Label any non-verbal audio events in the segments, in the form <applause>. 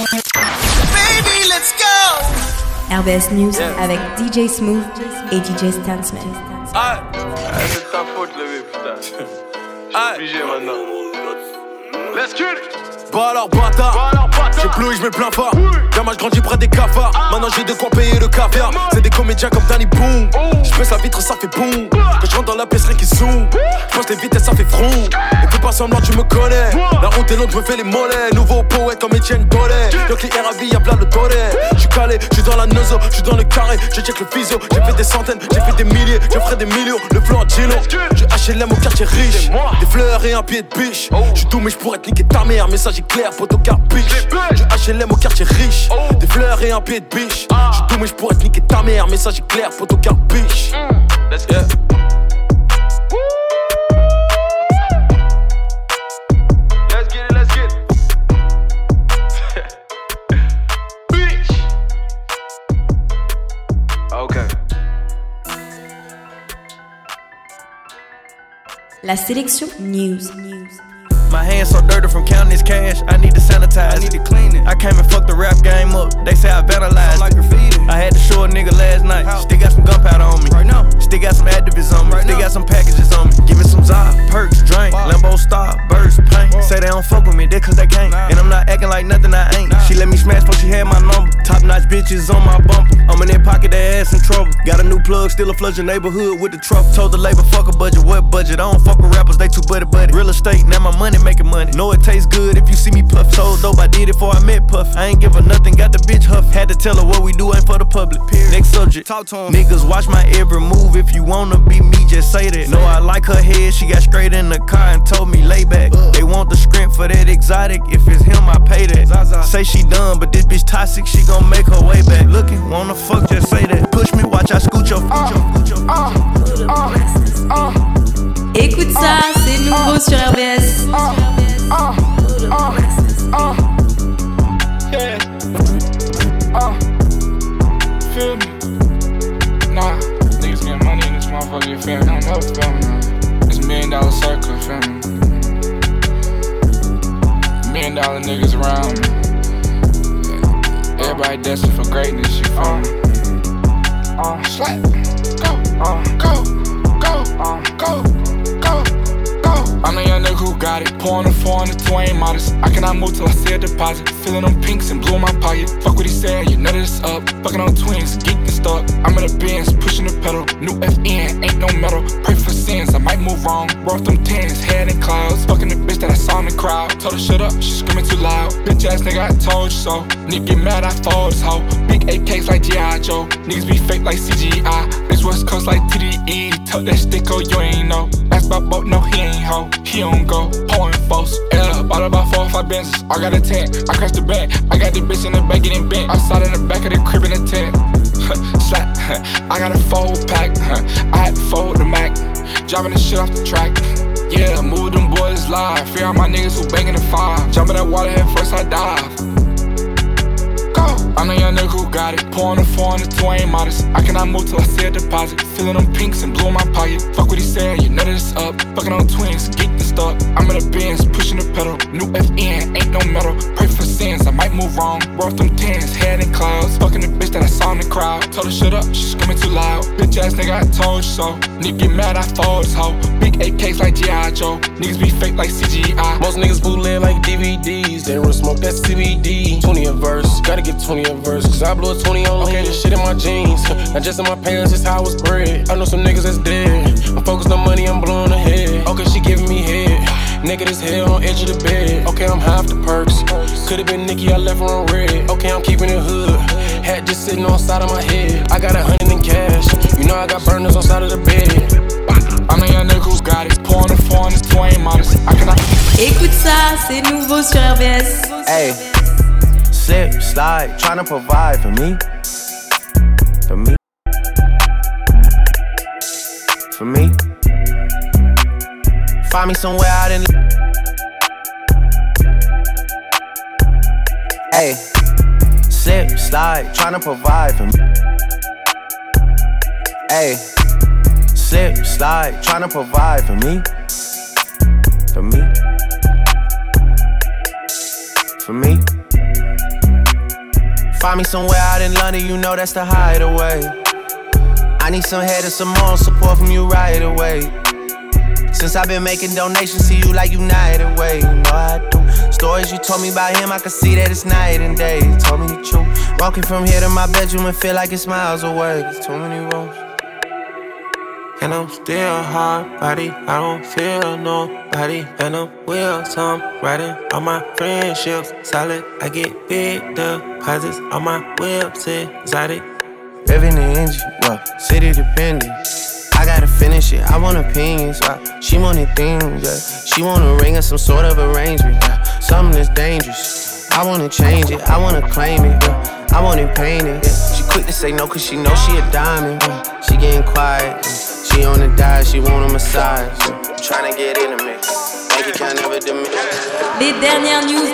Baby, let's go! RBS News avec DJ Smoof et DJ Stansmith. Ah, c'est ta faute, le putain. Ah, obligé maintenant. Let's get it! Bah alors bâtard, j'ai plus, je me plains pas. Gamin, je grandis près des cafards. Maintenant j'ai de quoi payer le caviar. C'est des comédiens comme Danny Boom. Je baisse la vitre, ça fait boum. Quand je rentre dans la pièce, rien qui zoom. Je pense les vitesses, ça fait front. Et fais pas semblant, tu me connais. La route est longue, je me fais les mollets. Nouveau poète comme Etienne Dolé. Donc les RAV, y'a plein de dolé. Je suis calé, je suis dans la nozo, je suis dans le carré. Je check le physio, j'ai fait des centaines, j'ai fait des milliers. Je ferai des millions, le flow en Gino. Je HLM au quartier riche. Des fleurs et un pied de biche. Je suis doux, mais je pourrais te niquer ta mère. Message est clair, poteau carpiche. Je HLM au quartier riche. Des fleurs et un pied de biche. Je suis doux, mais je pourrais te niquer ta mère. Message est clair, poteau. Let's get it. Let's get it, let's get it. Bitch! Okay. La sélection News. My hands so dirty from counting this cash. I need to sanitize. I need to clean it. I came and fucked the rap game up. They say I vandalized. Like graffiti. I had to show a nigga last night. Still got some gunpowder on me. Right now. Still got some activists on me. Right Still got some packages on me. Give me some Zod, perks, drink, Lambo star, burst, paint. Say they don't fuck with me, they cause they can't. And I'm not acting like nothing I ain't. She let me smash, but she had my number. Top notch bitches on my bumper. I'm in that pocket, Got a new plug, still a flush your neighborhood with the truck. Told the labor, fuck a budget, what budget? I don't fuck with rappers, they too buddy buddy. Real estate, now my money making money. Know it tastes good if you see me puff. Told dope, I did it before I met Puff. I ain't give her nothing, got the bitch huff. Had to tell her what we do ain't for the public. Period. Next subject. Talk to him. Niggas watch my every move. If you wanna be me, just say that. Know I like her head, she got straight in the car and told me lay back. Uh. They want the script for that exotic. If it's him, I pay that. Say she done, but this bitch toxic, she gon' make her way back. Looking, wanna fuck, just say that. Push me, watch I scoot your future. Écoute ça, c'est nouveau sur RBS. Yeah. Uh, feel me? Nah, niggas getting money in this motherfucker, you feel me? I don't know, feel me? It's a million dollar circle, feel me? Million dollar niggas around me. Everybody destined for greatness, you feel me? Slap, go, go, go, go, go, go. I'm the young nigga who got it. Pouring a four on the two ain't modest. I cannot move till I see a deposit. Feeling them pinks and blue in my pocket. Fuck what he said, you know that it's up. Fucking on twins, geek and stuck. I'm in the Benz, pushing the pedal. New FN, ain't no metal. Pray for sins, I might move wrong. Roll them tens, head in clouds. Fucking the bitch that I saw in the crowd. Told her shut up, she screaming too loud. Bitch ass nigga, I told you so. Nigga get mad, I fold this hoe. Big AKs like G.I. Joe. Niggas be fake like CGI. Bitch West Coast like TDE. Tuck that stick, oh, you ain't know. Ask about boat, no, he ain't hoe. He don't go. Pouring false. Yeah, bought about four or five benches. I got a tent, I crashed the bank. I got the bitch in the back getting bent. Outside in the back of the crib in the tent. Slap, I got a fold pack. I had to fold the Mac. Driving the shit off the track. Yeah, move them boys live. Fear all my niggas who banging the five. Jump in that water head first, I dive. Go. I'm the young nigga who got it. Pouring a four on the two modest. I cannot move till I see a deposit. Feeling them pinks and blue in my pocket. Fuck what he said, you know that it's up. Fucking on twins, geek and stuff. I'm in the Benz, pushing the pedal. New FN, ain't no metal. Pray for sins, I might move wrong. Roll them tens, head in clouds. Fucking the bitch that I saw in the crowd. Told her shut up, she screaming too loud. Bitch ass nigga, I told you so. Nigga get mad, I fold this hoe. Big AKs like G.I. Joe. Niggas be fake like CGI. Most niggas bootleg like DVDs. They run smoke that CBD. 20 a verse, gotta get 20 a verse. Cause I blew a 20 on lean. This shit in my jeans. <laughs> Not just in my pants, it's how I was bred. I know some niggas that's dead. I'm focused on money, I'm blowing ahead. Okay, she giving me head. Naked as hell on edge of the bed. Okay, I'm half the perks. Could've been Nikki, I left her on red. Okay, I'm keeping it hood. Hat just sitting on side of my head. I got a hundred in cash. You know I got burners on side of the bed. I'm the young nigga who got it. Pouring a four on the two modest. I cannot. Écoute ça, c'est nouveau sur RBS. Hey, slip, slide, tryna provide for me. For me. For me. Find me somewhere out in. Hey, slip, slide, tryna provide for me. Hey, slip, slide, tryna provide for me. For me. For me. Find me somewhere out in London, you know that's the hideaway. I need some head and some moral support from you right away. Since I've been making donations to you like United Way, you know I do. Stories you told me about him, I can see that it's night and day. You told me the truth. Walking from here to my bedroom and feel like it's miles away. There's too many roads. And I'm still hard body, I don't feel nobody. And I'm will some riding on my friendships. Solid, I get big deposits on my whips, exotic. Living the engine, well, city dependent. I gotta finish it, I want opinions. Uh, she wanted things, yeah. She want a ring or some sort of arrangement. Yeah. Something that's dangerous. I wanna change it, I wanna claim it. Yeah. I want it painted. Yeah. She quick to say no, cause she know she a diamond. Yeah. She getting quiet. Yeah. She on the diet, she want a massage. Trying to get intimate. Bank account never diminish. Les dernières news.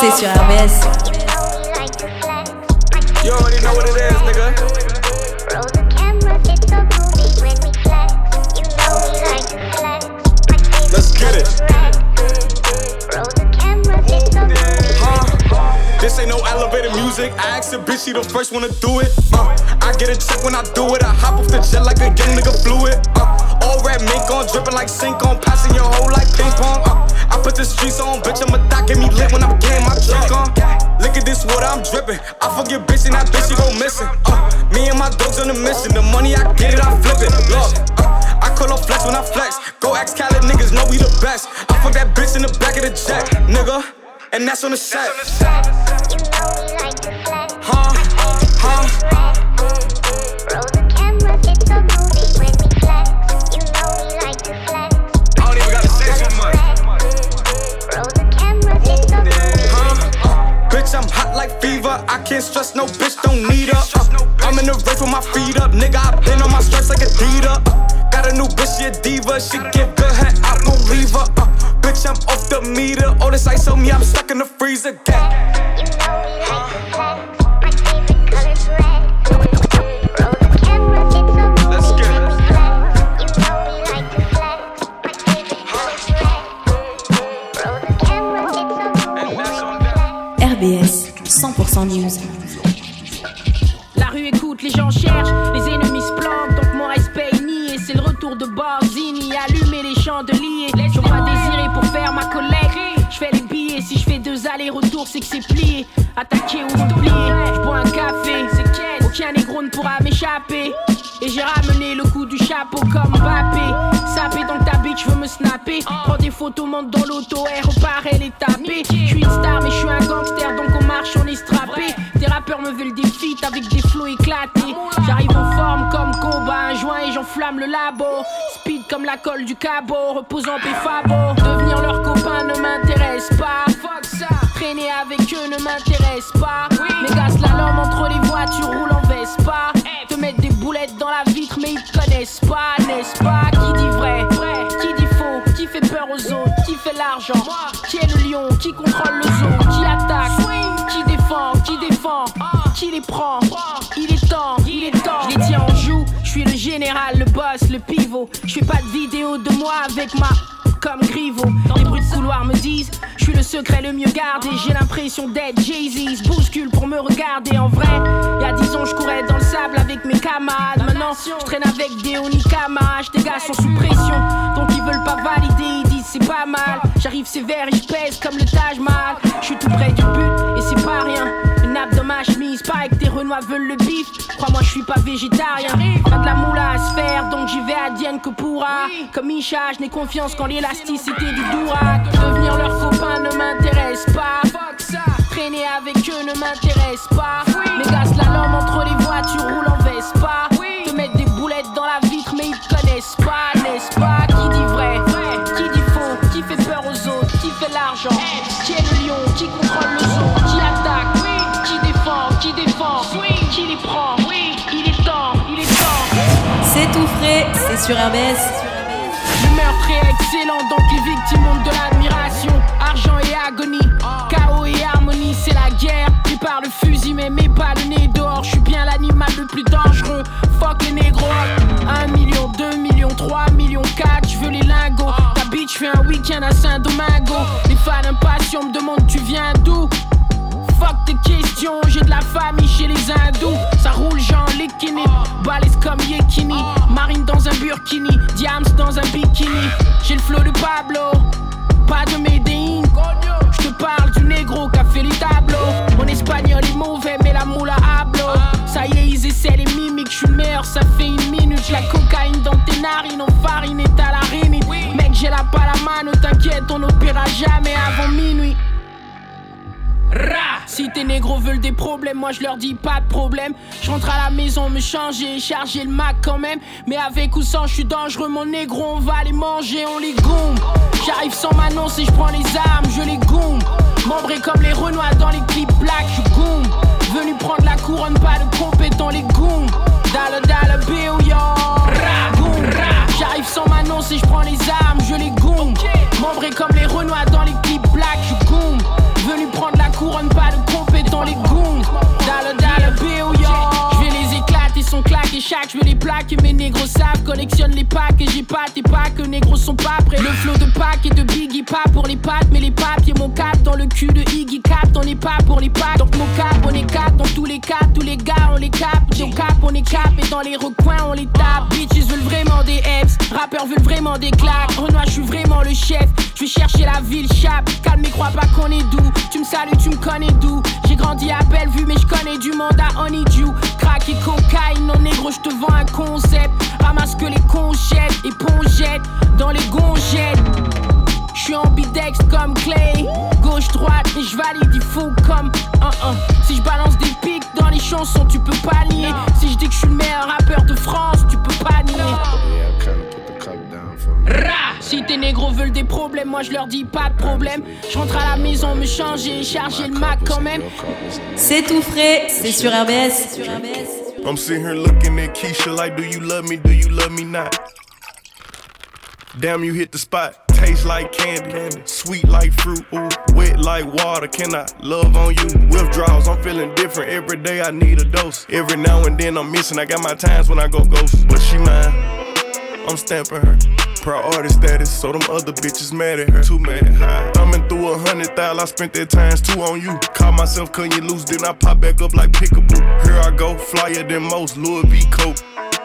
C'est sur RBS. You already know what it is, nigga. This ain't no elevator music. I asked a bitch, she the first one to do it. Uh, I get a check when I do it. I hop off the jet like a young nigga fluid. Uh, all red mink on, dripping like sink on, passing your whole like ping pong. Uh, I put the streets on, bitch. I'm a thot, get me lit when I'm getting my drink on. Look at this water, I'm dripping. I forget bitch and that bitch, she go missing. Uh, me and my dogs on the mission. The money I get it, I flip it. Look, uh, I call up flex when I flex. Go ask Khaled, niggas know we the best. I fuck that bitch in the back of the jet, nigga. And that's on the set. Huh? Huh? Roll the camera, it's a movie. When we flex, you know we like to flex. I don't even gotta say too much. Huh? Bitch, I'm hot like fever. I can't stress no bitch, don't need her. Uh, I'm in the race with my feet up. Nigga, I been on my stripes like a Adidas. Uh, got a new bitch, she a diva. She give good head, I gon' leave her. Uh, bitch, I'm off the meter. All this ice on me, I'm stuck in the freezer. Gang. Let's get it. And that's on that. RBS 100% News. La rue écoute, les gens cherchent, les ennemis se planquent, donc mon respect est nié. C'est le retour de Barzini, allumer les chandeliers. Allers-retours, c'est que c'est plié. Attaqué ou oublié, je bois un café. Aucun négro ne pourra m'échapper. Et j'ai ramené le coup du chapeau comme Mbappé. Sapé donc ta bitch veut me snapper. Prends des photos, monte dans l'auto, elle repart, elle est tapée. Je suis une star, mais je suis un gangster, donc on marche, on est strappé. Des rappeurs me veulent des feats avec des flots éclatés. J'arrive en forme comme combat, un joint et j'enflamme le labo. Speed comme la colle du cabot, reposant péfabo. Devenir leur copain ne m'intéresse pas. Avec eux ne m'intéresse pas. Mes gars, slalom entre les voitures, roule en Vespa. Te mettre des boulettes dans la vitre, mais ils te connaissent pas, n'est-ce pas? Qui dit vrai? Qui dit faux? Qui fait peur aux autres? Qui fait l'argent? Qui est le lion? Qui contrôle le zoo? Qui attaque? Qui défend? Qui défend? Qui les prend? Il est temps, il est temps. Je les tiens en joue. Je suis le général, le boss, le pivot. Je fais pas de vidéo de moi avec ma comme Grivo. Les bruits de couloir me disent, je suis le secret le mieux gardé. J'ai l'impression d'être Jay-Z, se bouscule pour me regarder en vrai. Il y a 10 ans, je courais dans le sable avec mes camarades. Maintenant, je traîne avec des Onikama. Tes gars sont sous pression, donc ils veulent pas valider. Ils disent c'est pas mal. J'arrive sévère et je pèse comme le Taj Mahal. Je suis tout près du but et c'est pas rien. Renois veulent le bif. Crois-moi, je suis pas végétarien. Pas de la moula à se faire, donc j'y vais à Dienne que pourra. Comme Isha, je n'ai confiance qu'en l'élasticité du Dourak. Devenir leur copain ne m'intéresse pas. Traîner avec eux ne m'intéresse pas. Mes gars, slalom entre les voitures, roule en Vespa. Sur RBS. Le meurtre est excellent, donc les victimes ont de l'admiration. Argent et agonie, chaos et harmonie, c'est la guerre. Pris par le fusil, mais mets pas le nez dehors. Je suis bien l'animal le plus dangereux. Fuck les négros. 1 million, 2 millions, 3 millions, 4, je veux les lingots. Ta bitch fait un week-end à Saint-Domingo. Les fans impatients me demandent tu viens d'où? Fuck tes questions, j'ai de la famille chez les hindous. Ça roule genre Likini, balèze comme Yekini. Marine dans un burkini, Diams dans un bikini. J'ai le flow de Pablo, pas de Medellin. Tes négros veulent des problèmes, moi je leur dis pas de problème. Je rentre à la maison, me changer, charger le Mac quand même. Mais avec ou sans, je suis dangereux, mon négro, on va les manger, on les gombe. J'arrive sans m'annoncer, je prends les armes, je les gombe. Membré comme les Renois dans les clips black, je gombe. Venu prendre la couronne, pas de compétent, les gombe. Dalle, dalle, bill, yo. J'arrive sans m'annoncer, je prends les armes, je les gombe. Membré comme les Renois dans les clips black, je gombe. Chaque, je les plaques. Et mes négros savent, collectionne les packs. Et j'ai pas tes packs, négros sont pas prêts. Le flow de pack et de Biggie, pas pour les pattes, mais les papiers, mon cap dans le cul de Iggy Cap. On est pas pour les packs, donc mon cap, on est cap dans tous les cas. Tous les gars, on les cap. Au cap, on est cap. Et dans les recoins, on les tape. Veulent vraiment des F's. Rappeurs veulent vraiment des claques. Renoir, je suis vraiment le chef. Je vais chercher la ville, chape. Calme et crois pas qu'on est doux. Tu me salues, tu me connais d'où? J'ai grandi à Bellevue, mais je connais du monde à Honeydew. Crack et cocaïne, non négro, je te vends un concept. Ramasse que les conchettes et pongettes dans les gongettes. Je suis ambidex comme Clay, gauche droite et je valide, il faut comme un un. Si je balance des pics dans les chansons, tu peux pas nier. Si je dis que je suis le meilleur veulent des problèmes, moi je leur dis pas de problème. Je rentre à la maison, me changer, charger le Mac quand même. C'est tout frais, c'est sur RBS. I'm sitting here looking at Keisha like, do you love me? Do you love me not? Damn, you hit the spot. Taste like candy, sweet like fruit, ooh, wet like water. Can I love on you? Withdrawals, I'm feeling different. Every day I need a dose. Every now and then I'm missing. I got my times when I go ghost, but she mine. I'm stamping her. Priority status, so them other bitches mad at her. Too mad. High. Thumbing through a hundred thousand, I spent that times two on you. Caught myself cutting you loose, then I pop back up like pickaboo. Here I go, flyer than most, Louis V. Coke.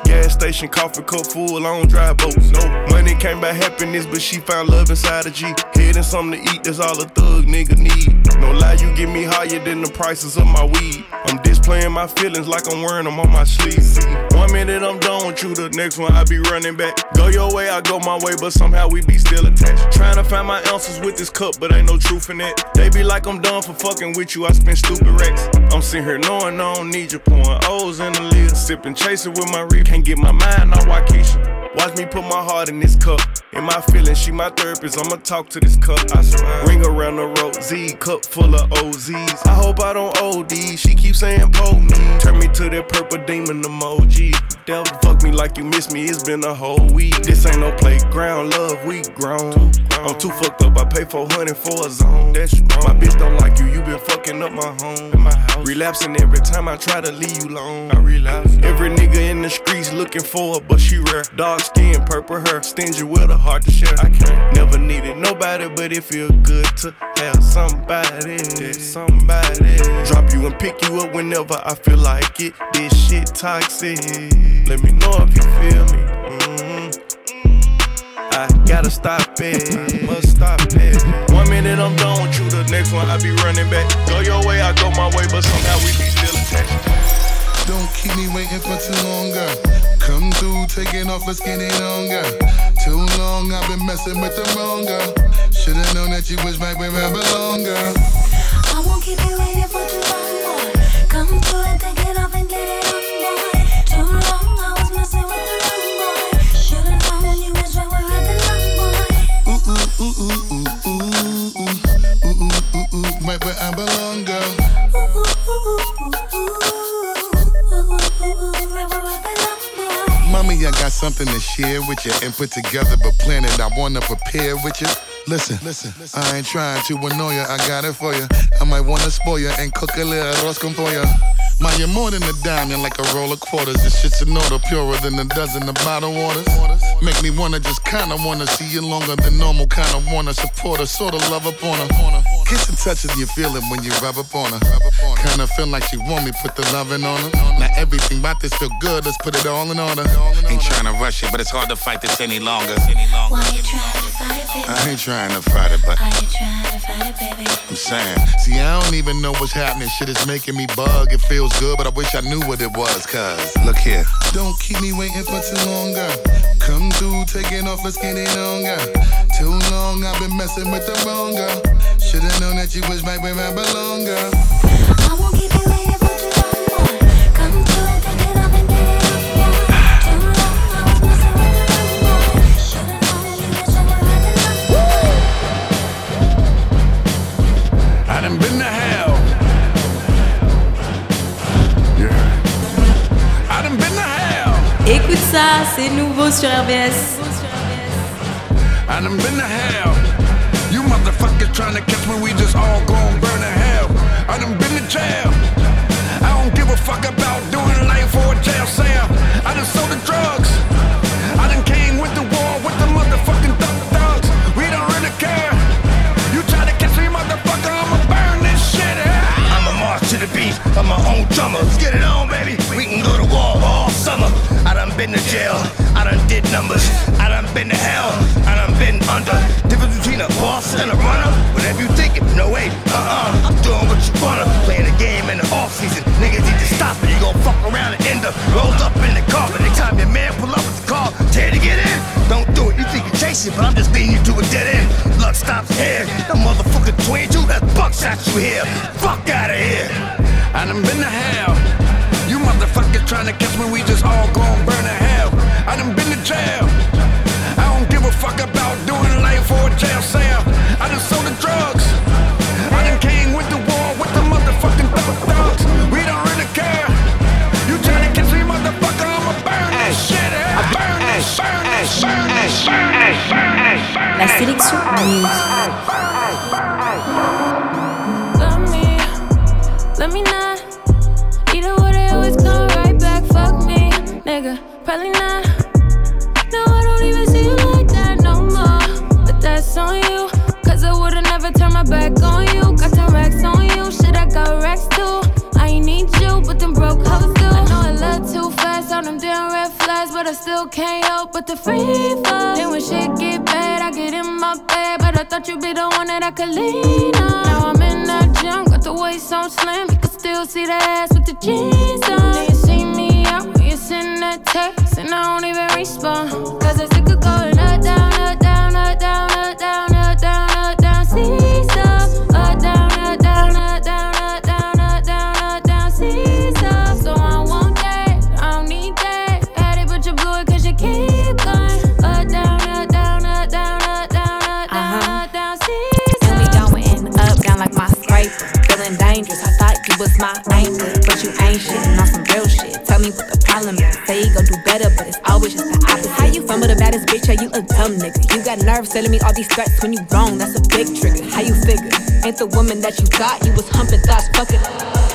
Gas station, coffee cup full, don't drive boats. No money came by happiness, but she found love inside a G. Head and something to eat, that's all a thug nigga need. No lie, you get me higher than the prices of my weed. I'm displaying my feelings like I'm wearing them on my sleeve. One minute I'm done with you, the next one I be running back. Go your way, I go my way, but somehow we be still attached. Trying to find my answers with this cup, but ain't no truth in it. They be like I'm done for fucking with you, I spend stupid racks. I'm sitting here knowing I don't need you, pouring O's in the lid. Sipping, chasing with my rib, can't get my mind on Wockesha. Watch me put my heart in this cup. In my feelings, she my therapist. I'ma talk to this cup. I swear. Ring around the road, Z cup full of OZs. I hope I don't OD. She keeps saying pull me. Turn me to that purple demon emoji. Devil fuck me like you miss me. It's been a whole week. This ain't no playground, love. We grown. I'm too fucked up. I pay 400 for a zone. That's wrong. My bitch don't like you. You been fucking up my home. In my house. Relapsing every time I try to leave you alone. I relapse. Every nigga in the streets looking for her, but she rare. Dark skin, purple hair, stingy with a heart to share. I can't never needed nobody, but it feel good to have somebody. Somebody drop you and pick you up whenever I feel like it. This shit toxic. Let me know if you feel me. Mhm. I gotta stop it, must stop it. One minute I'm done with you, the next one I be running back. Go your way, I go my way, but somehow we be still attached. Don't keep me waiting for too long, girl. Come through, taking off, get it on, girl. Too long, I've been messing with the wrong girl. Should've known that you was right where I belong, girl. I won't keep you waiting for too long, boy. Come through Something to share with you and put together but plan that I wanna prepare with you. Listen, listen, I ain't trying to annoy you, I got it for you. I might wanna spoil you and cook a little arroz for pollo. My, you're more than a diamond, like a roll of quarters. This shit's an order, purer than a dozen of bottled waters. Make me wanna just kinda wanna see you longer than normal. Kinda wanna support her, sorta love up on her. Kiss and touches, you feel it when you rub up on her. Kinda feel like she want me, put the loving on her. Now everything about this feel good, let's put it all in order. Ain't trying to rush it, but it's hard to fight this any longer. Why you trying to fight it, baby? I ain't trying to fight it, but Why you trying to fight it, baby? I'm saying, see, I don't even know what's happening. Shit is making me bug. It feels good, but I wish I knew what it was. Cause look here, don't keep me waiting for too long. Come through, taking off, let's get it on. Too long, I've been messing with the wrong girl. Should've known that you was right where I belong, girl. C'est nouveau sur RBS. I done been to hell. You motherfuckers trying to catch me, we just all gon' burn to hell. I done been to jail. I don't give a fuck about doing life or a jail cell. I done sold the drugs. I done came with the war with the motherfucking thug thugs. We don't really care. You try to catch me, motherfucker, I'ma burn this shit. I'ma march to the beat of my own drummer. Been to jail. I done did numbers. I done been to hell. I done been under. Difference between a boss and a runner. Whatever you think thinking, no way. Uh-uh. I'm doing what you wanna. Playing the game in the off season. Niggas need to stop it. You gon' fuck around and end up rolled up in the car. By the time your man pull up with the car, tear to get in. Don't do it. You think you're chasing, but I'm just leading you to a dead end. Luck stops here. The motherfucker 22 has buckshot you here. Either way, they always come right back. Fuck me, nigga. Probably not. No, I don't even see you like that no more. But that's on you. Cause I would've never turned my back on you. Got some racks on you. Shit, I got racks too. I ain't need you, but them broke hoes do. I know I love too fast on them damn red flags, but I still can't help but the free fall. Then when shit get bad, I get in my bed. But I thought you'd be the one that I could lean on. Now I'm in that gym, got the waist on slim. You can still see that ass with the jeans on. Then you see me out when you send that text, and I don't even respond. Cause I sick of going up, down, up, down, up, down, nerves telling me all these threats when you wrong. That's a big trigger. How you figure? Ain't the woman that you thought you was humping thoughts. Fuck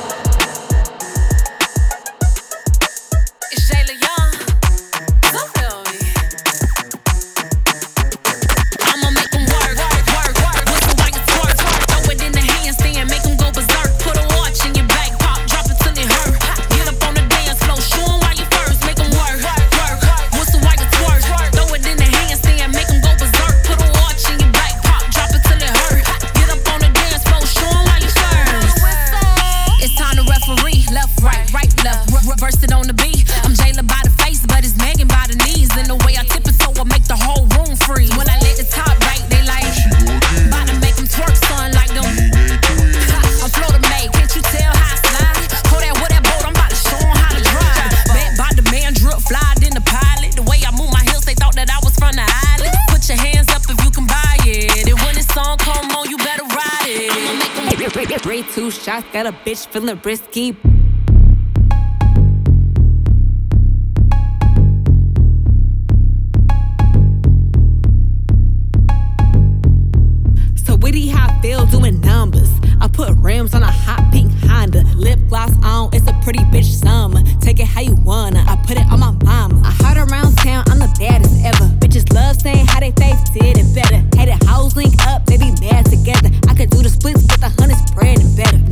bitch feeling risky. So witty how I feel doing numbers. I put rims on a hot pink Honda. Lip gloss on, it's a pretty bitch summer. Take it how you wanna, I put it on my mama. I heard around town, I'm the baddest ever. Bitches love saying how they face did it better. Hated hoes link up, they be mad together. I could do the splits with the hundred spread and better.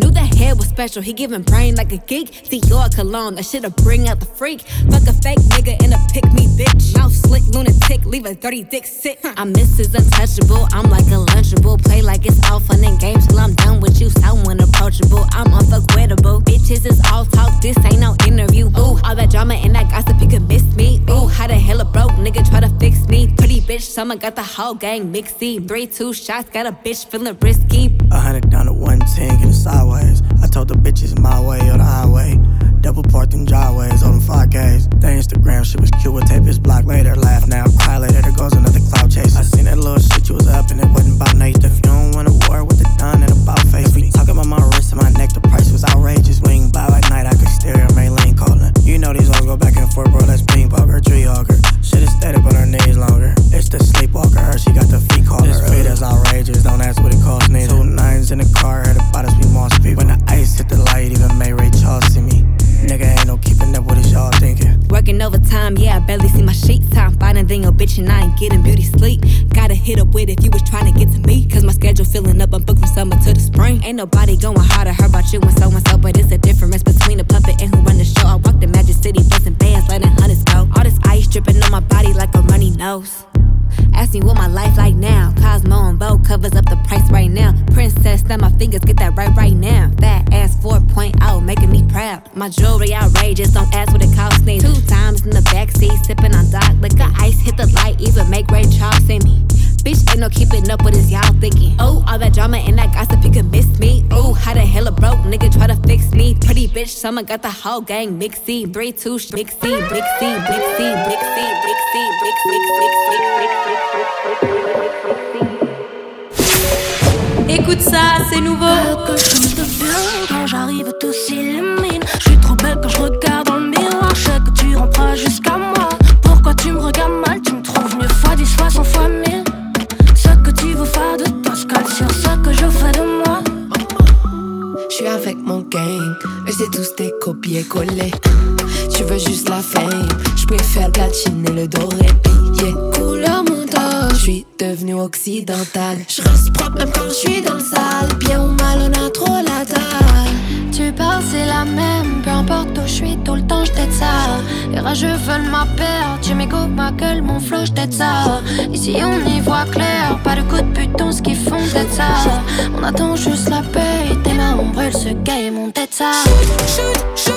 Was special, he giving brain like a geek. Dior cologne, that shit'll bring out the freak. Fuck a fake nigga in a pick me bitch. Mouth slick, lunatic, leave a dirty dick sick. I'm Mrs. Untouchable, I'm like a lunchable. Play like it's all fun and games till I'm done with you. Someone approachable, I'm unforgettable. Bitches is all talk, this ain't no interview. Ooh, all that drama and that gossip, you could miss me. Ooh, how the hell a broke nigga try to fix me? Pretty bitch, summer got the whole gang mixy. Three, two shots, got a bitch feeling risky. A hundred down to one ten, get sideways. Told the bitches my way or the highway. Double parked in driveways on them 5Ks. The Instagram shit was cute, we'll tape block later. Laugh now, cry later, there goes another cloud chase. I seen that little shit you was up and it wasn't about Nathan. If you don't want a war with the done and about face. If we talk about my wrist and my neck, the price was outrageous. We ain't by at night, I could steer her main lane calling. You know these hoes go back and forth, bro. That's ping poker, tree hawker. Shit is steady, but her knees longer. It's the sleepwalker, her, she got the feet caller. This feet is outrageous, don't ask what it costs neither. Two nines in the car, heard about us, we moss people. When the ice hit the light, even May Ray Charles see me. Nigga ain't no keeping up with it, y'all thinking. Working overtime, yeah, I barely see my sheets. Time finding than your bitch and I ain't getting beauty sleep. Gotta hit up with if you was trying to get to me. Cause my schedule filling up, I'm booked from summer to the spring. Ain't nobody going harder, heard about you and so and so. But it's a difference between a puppet and who run the show. I walk the Magic City, busting bands, letting hunters go. All this ice dripping on my body like a runny nose. Ask me what my life like now. Cosmo and Vogue covers up the price right now. Princess, snap my fingers, get that right right now. That ass 4.0, making me proud. My jewelry outrageous, don't ask what it costs me. Two times in the backseat, sipping on dark liquor. Ice hit the light, even make Ray Charles see me. Bitch, ain't no keeping up with this, y'all thinking. Oh, all that drama and that gossip, you could miss me. Oh, how the hell a broke nigga try to fix me? Pretty bitch, summer got the whole gang mixy. Three, two, sh- mixy, mixy, mixy, mixy, mixy, mixy, mix, mix, mix, Écoute ça, c'est nouveau. Tu veux juste la fame, je préfère platiner le doré. Yeah, couleur montage, je suis devenu occidental. Je reste propre même quand je suis dans le sale. Bien ou mal, on a trop la dalle. Tu parles, c'est la même. Peu importe où je suis, tout le temps, je ça. Les rageux veulent ma paire. Tu m'écoutes ma gueule, mon flow, je t'aide ça. Ici, on y voit clair. Pas de coup de putain, ce qu'ils font, d'être ça. On attend juste la paix. Tes mains, on brûle ce game, on t'aide ça. Shoot, shoot, mes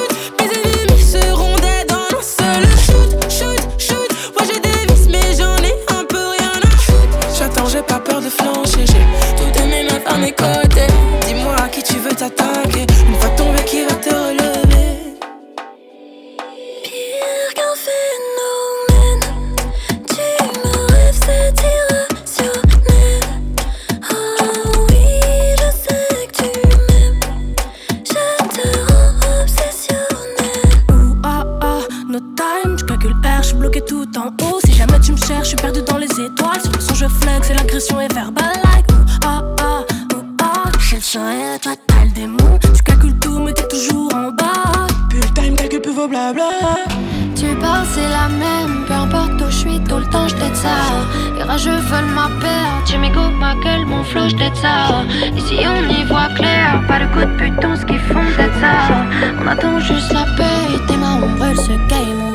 Tu parles, c'est la même. Peu importe où je suis, tout le temps, je ça. Les rageux veulent ma paire. Tu m'écoutes ma gueule, mon flow, je ça. Ici, on y voit clair. Pas de coup de putain, ce qu'ils font, ça. On attend juste la paix. Tes mains, on brûle ce game,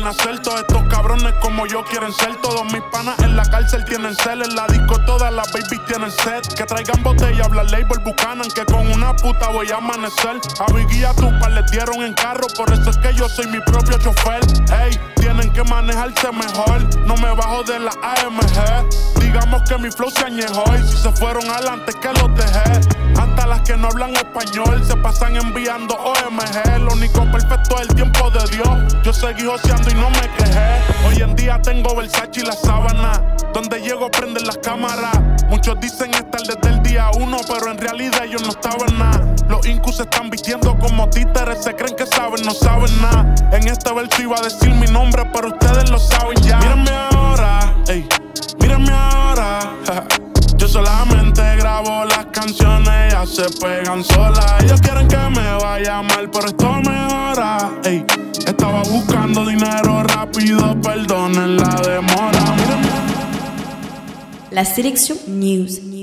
al nacer, todos estos cabrones como yo quieren ser. Todos mis panas en la cárcel tienen cel, en la disco todas las babies tienen set. Que traigan botella, habla label Buchanan, que con una puta voy a amanecer. A Biggie a Tupac les dieron en carro, por eso es que yo soy mi propio chofer. Ey, tienen que manejarse mejor, no me bajo de la AMG. Digamos que mi flow se añejó y si se fueron adelante que los dejé. Hasta las que no hablan español se pasan enviando OMG. Lo único perfecto es el tiempo de Dios. Yo seguí joseando y no me quejé. Hoy en día tengo Versace y la sábana. Donde llego prenden las cámaras. Muchos dicen estar desde el día uno, pero en realidad ellos no estaban nada. Los incus están vistiendo como títeres, se creen que saben, no saben nada. En este verso iba a decir mi nombre, pero ustedes lo saben ya. Mírenme ahora, ey, mírenme ahora. Yo solamente grabo se pegan solas. Ellos quieren que me vaya mal, pero esto mejora. Ey, estaba buscando dinero rápido, perdonen la demora. La News. News.